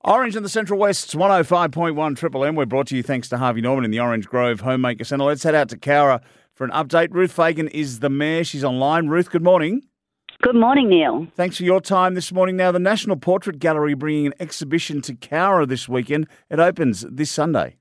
Orange in the Central West's 105.1 Triple M. We're brought to you thanks to Harvey Norman in the Orange Grove Homemaker Centre. Let's head out to Cowra for an update. Ruth Fagan is the mayor. She's online. Ruth, good morning. Good morning, Neil. Thanks for your time this morning. Now, the National Portrait Gallery bringing an exhibition to Cowra this weekend. It opens this Sunday.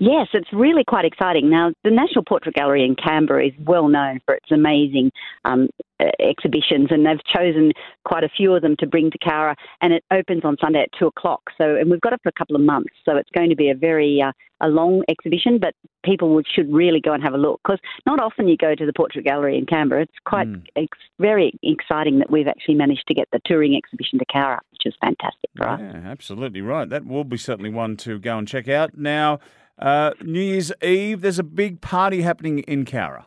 Yes, it's really quite exciting. Now, the National Portrait Gallery in Canberra is well known for its amazing um, uh, exhibitions, and they've chosen quite a few of them to bring to Cowra, and it opens on Sunday at two o'clock. So, and we've got it for a couple of months, so it's going to be a very uh, a long exhibition, but people would, should really go and have a look because not often you go to the Portrait Gallery in Canberra. It's quite mm. ex- very exciting that we've actually managed to get the touring exhibition to Cowra, which is fantastic for us. Yeah, absolutely right. That will be certainly one to go and check out now. Uh, New Year's Eve, there's a big party happening in Cowra.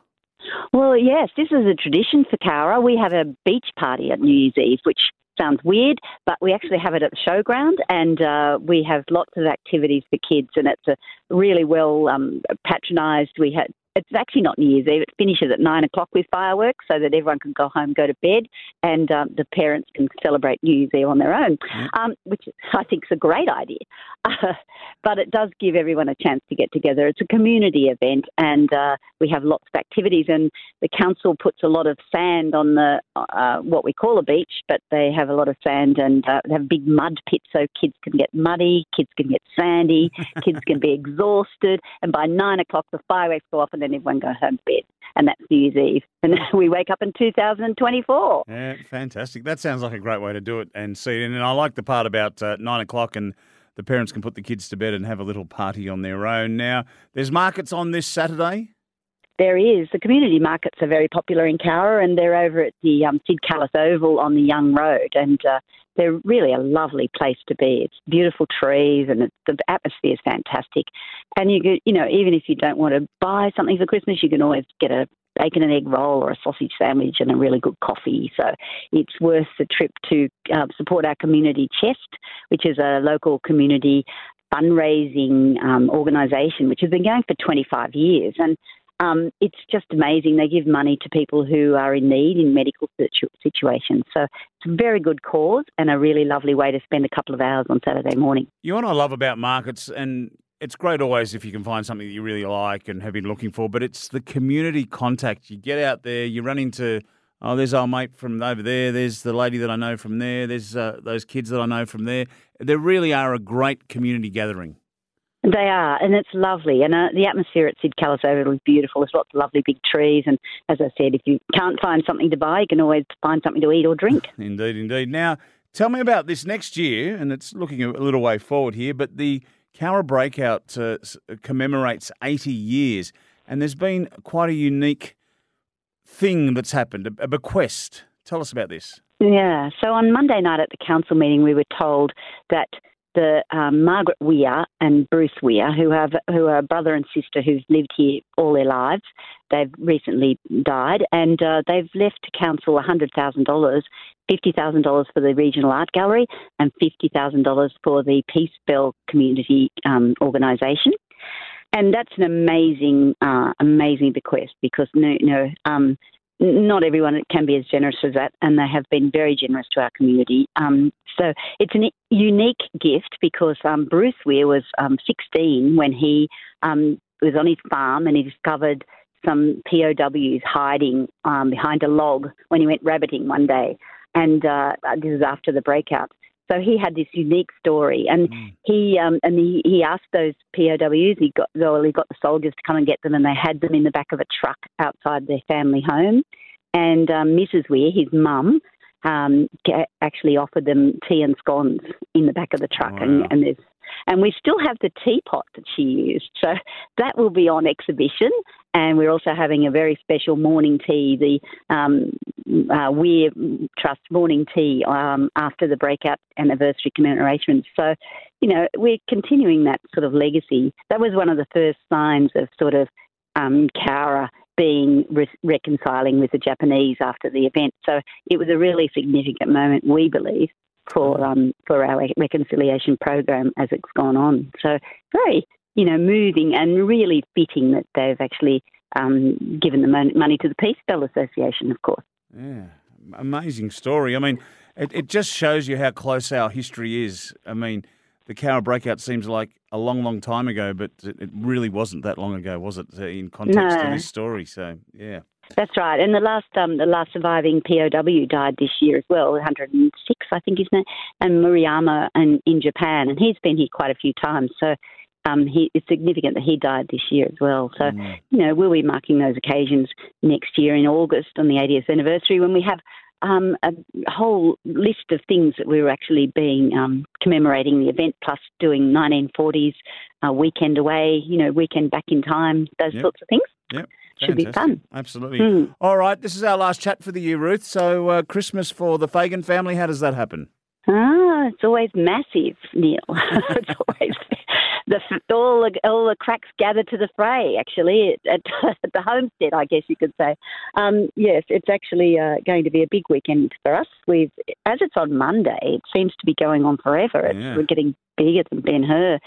Well, yes, this is a tradition for Cowra. We have a beach party at New Year's Eve, which sounds weird, but we actually have it at the showground, and uh, we have lots of activities for kids, and it's a really well um, patronised. We had it's actually not New Year's Eve. It finishes at nine o'clock with fireworks so that everyone can go home, go to bed, and um, the parents can celebrate New Year's Eve on their own, um, which I think is a great idea. Uh, but it does give everyone a chance to get together. It's a community event, and uh, we have lots of activities. And the council puts a lot of sand on the uh, what we call a beach, but they have a lot of sand and uh, they have big mud pits so kids can get muddy, kids can get sandy, kids can be exhausted, and by nine o'clock the fireworks go off and then everyone goes home to bed. And that's New Year's Eve. And we wake up in 2024. Yeah, fantastic. That sounds like a great way to do it and see it. And I like the part about uh, nine o'clock and the parents can put the kids to bed and have a little party on their own. Now, there's markets on this Saturday. There is. The community markets are very popular in Cowra, and they're over at the um, Sid Kallas Oval on the Young Road, and uh, they're really a lovely place to be. It's beautiful trees, and the atmosphere is fantastic. And you, could, you know, even if you don't want to buy something for Christmas, you can always get a bacon and egg roll or a sausage sandwich and a really good coffee. So it's worth the trip to uh, support our community chest, which is a local community fundraising um, organisation which has been going for 25 years. And um, it's just amazing. They give money to people who are in need in medical situ- situations. So it's a very good cause and a really lovely way to spend a couple of hours on Saturday morning. You know what I love about markets, and it's great always if you can find something that you really like and have been looking for, but it's the community contact. You get out there, you run into, oh, there's our mate from over there, there's the lady that I know from there, there's uh, those kids that I know from there. There really are a great community gathering. They are, and it's lovely. And uh, the atmosphere at Sid Kallas is beautiful. There's lots of lovely big trees. And as I said, if you can't find something to buy, you can always find something to eat or drink. indeed, indeed. Now, tell me about this next year, and it's looking a little way forward here, but the Cowra Breakout uh, commemorates 80 years, and there's been quite a unique thing that's happened, a bequest. Tell us about this. Yeah, so on Monday night at the council meeting, we were told that the um, Margaret Weir and Bruce Weir, who have who are brother and sister who've lived here all their lives. They've recently died, and uh, they've left to council hundred thousand dollars, fifty thousand dollars for the regional art gallery, and fifty thousand dollars for the Peace Bell community um, organisation. And that's an amazing, uh, amazing bequest because you know, um, not everyone can be as generous as that, and they have been very generous to our community. Um, so it's a unique gift because um, Bruce Weir was um, 16 when he um, was on his farm and he discovered some POWs hiding um, behind a log when he went rabbiting one day. And uh, this is after the breakout. So he had this unique story, and mm. he um, and he, he asked those POWs. He got well, he got the soldiers to come and get them, and they had them in the back of a truck outside their family home. And um, Mrs. Weir, his mum, um, actually offered them tea and scones in the back of the truck, wow. and, and there's and we still have the teapot that she used. So that will be on exhibition. And we're also having a very special morning tea, the um, uh, Weir Trust morning tea um, after the breakout anniversary commemoration. So, you know, we're continuing that sort of legacy. That was one of the first signs of sort of um, being re- reconciling with the Japanese after the event. So it was a really significant moment, we believe, for um, for our reconciliation program as it's gone on. So very, you know, moving and really fitting that they've actually um, given the money to the Peace Bell Association, of course. Yeah, amazing story. I mean, it, it just shows you how close our history is. I mean, the Cowra breakout seems like a long, long time ago, but it really wasn't that long ago, was it? uh, In context No. of this story, so yeah. That's right. And the last um, the last surviving POW died this year as well, 106, I think his it? and Murayama and in Japan, and he's been here quite a few times. So um, he, it's significant that he died this year as well. So Mm. you know we'll be marking those occasions next year in August on the 80th anniversary when we have. Um, a whole list of things that we were actually being um, commemorating the event, plus doing 1940s uh, weekend away, you know, weekend back in time, those Yep. sorts of things. Yep. Should be fun. Absolutely. Hmm. All right, this is our last chat for the year, Ruth. So, uh, Christmas for the Fagan family, how does that happen? Ah, it's always massive, Neil. it's always the all the all the cracks gather to the fray. Actually, at, at the homestead, I guess you could say. Um, yes, it's actually uh, going to be a big weekend for us. We've as it's on Monday, it seems to be going on forever. It's, Yeah. We're getting bigger than Ben Hur.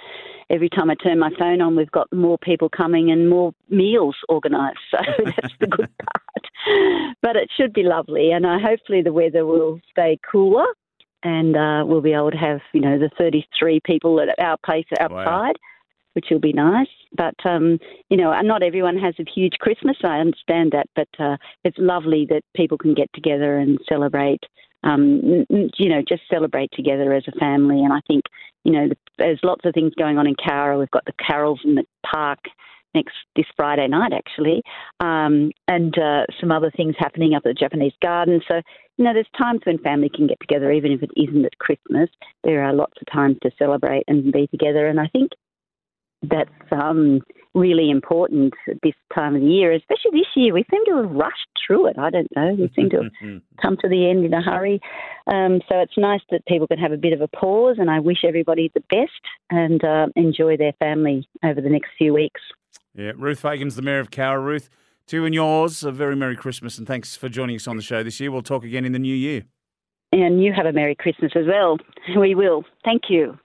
Every time I turn my phone on, we've got more people coming and more meals organised. So that's the good part. But it should be lovely, and uh, hopefully the weather will stay cooler and uh, we'll be able to have you know the 33 people at our place outside, which will be nice. But um, you know, not everyone has a huge Christmas. I understand that, but uh, it's lovely that people can get together and celebrate. Um, you know, just celebrate together as a family. And I think you know there's lots of things going on in Cowra. We've got the carols in the park next this Friday night actually, um, and uh, some other things happening up at the Japanese Garden. So you know, there's times when family can get together, even if it isn't at Christmas. There are lots of times to celebrate and be together, and I think that's um, really important this time of the year, especially this year. We seem to have rushed through it. I don't know. We seem to have come to the end in a hurry. Um, so it's nice that people can have a bit of a pause, and I wish everybody the best and uh, enjoy their family over the next few weeks. Yeah, Ruth Fagan's the Mayor of Cowra. Ruth, to you and yours, a very Merry Christmas and thanks for joining us on the show this year. We'll talk again in the new year. And you have a Merry Christmas as well. We will. Thank you.